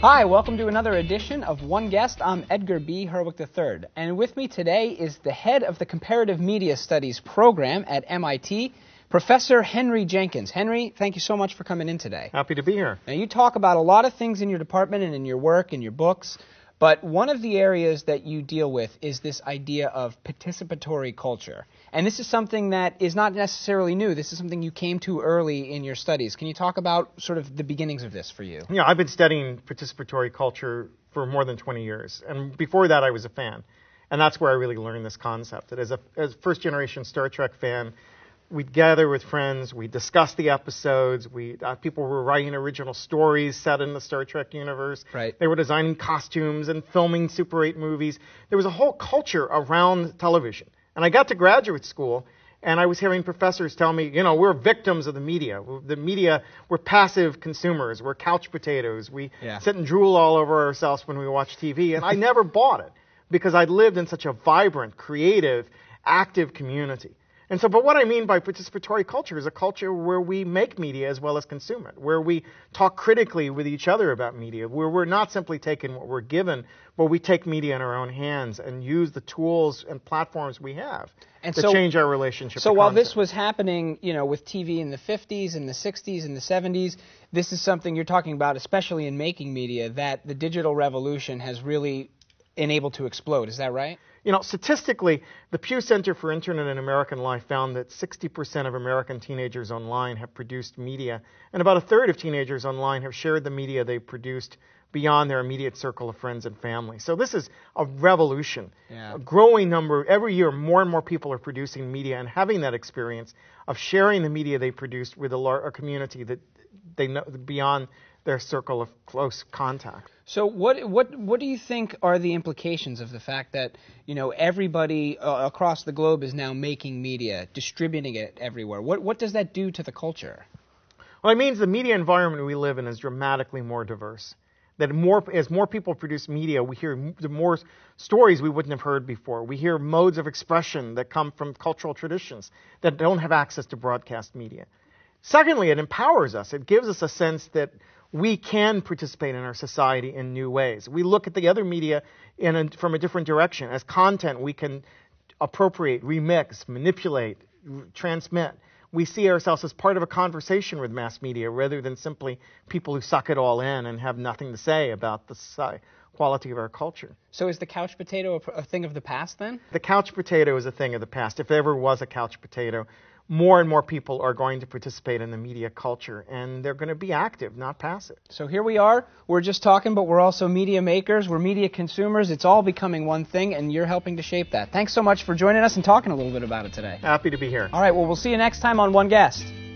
Hi, welcome to another edition of One Guest. I'm Edgar B. Herwick III, and with me today is the head of the Comparative Media Studies program at MIT, Professor Henry Jenkins. Henry, thank you so much for coming in today. Happy to be here. Now, you talk about a lot of things in your department and in your work and your books, but one of the areas that you deal with is this idea of participatory culture. And this is something that is not necessarily new. This is something you came to early in your studies. Can you talk about sort of the beginnings of this for you? Yeah, I've been studying participatory culture for more than 20 years. And before that, I was a fan. And that's where I really learned this concept. That as a as first generation Star Trek fan, we'd gather with friends, we'd discuss the episodes, we uh, people were writing original stories set in the Star Trek universe. Right. They were designing costumes and filming Super 8 movies. There was a whole culture around television. And I got to graduate school, and I was hearing professors tell me, you know, we're victims of the media. The media, we're passive consumers. We're couch potatoes. We Yeah. sit and drool all over ourselves when we watch TV. And I never bought it because I'd lived in such a vibrant, creative, active community. And so, but what I mean by participatory culture is a culture where we make media as well as consume it, where we talk critically with each other about media, where we're not simply taking what we're given, but we take media in our own hands and use the tools and platforms we have And to so- change our relationship. So while this was happening, you know, with TV in the 50s and the 60s and the 70s, this is something you're talking about, especially in making media, that the digital revolution has really enabled to explode. Is that right? You know, statistically, the Pew Center for Internet and American Life found that 60% of American teenagers online have produced media, and about a third of teenagers online have shared the media they produced beyond their immediate circle of friends and family. So this is a revolution. Yeah. A growing number, every year, more and more people are producing media and having that experience of sharing the media they produced with a, lar- a community that they know beyond their circle of close contact. So what what what do you think are the implications of the fact that you know everybody uh, across the globe is now making media, distributing it everywhere? What what does that do to the culture? Well, it means the media environment we live in is dramatically more diverse. That more, as more people produce media, we hear the more stories we wouldn't have heard before. We hear modes of expression that come from cultural traditions that don't have access to broadcast media. Secondly, it empowers us. It gives us a sense that we can participate in our society in new ways. We look at the other media a, from a different direction. As content, we can appropriate, remix, manipulate, r- transmit. We see ourselves as part of a conversation with mass media rather than simply people who suck it all in and have nothing to say about the si- quality of our culture. So is the couch potato a, a thing of the past then? The couch potato is a thing of the past. If there ever was a couch potato, more and more people are going to participate in the media culture and they're going to be active, not passive. So here we are. We're just talking, but we're also media makers. We're media consumers. It's all becoming one thing, and you're helping to shape that. Thanks so much for joining us and talking a little bit about it today. Happy to be here. All right. Well, we'll see you next time on One Guest.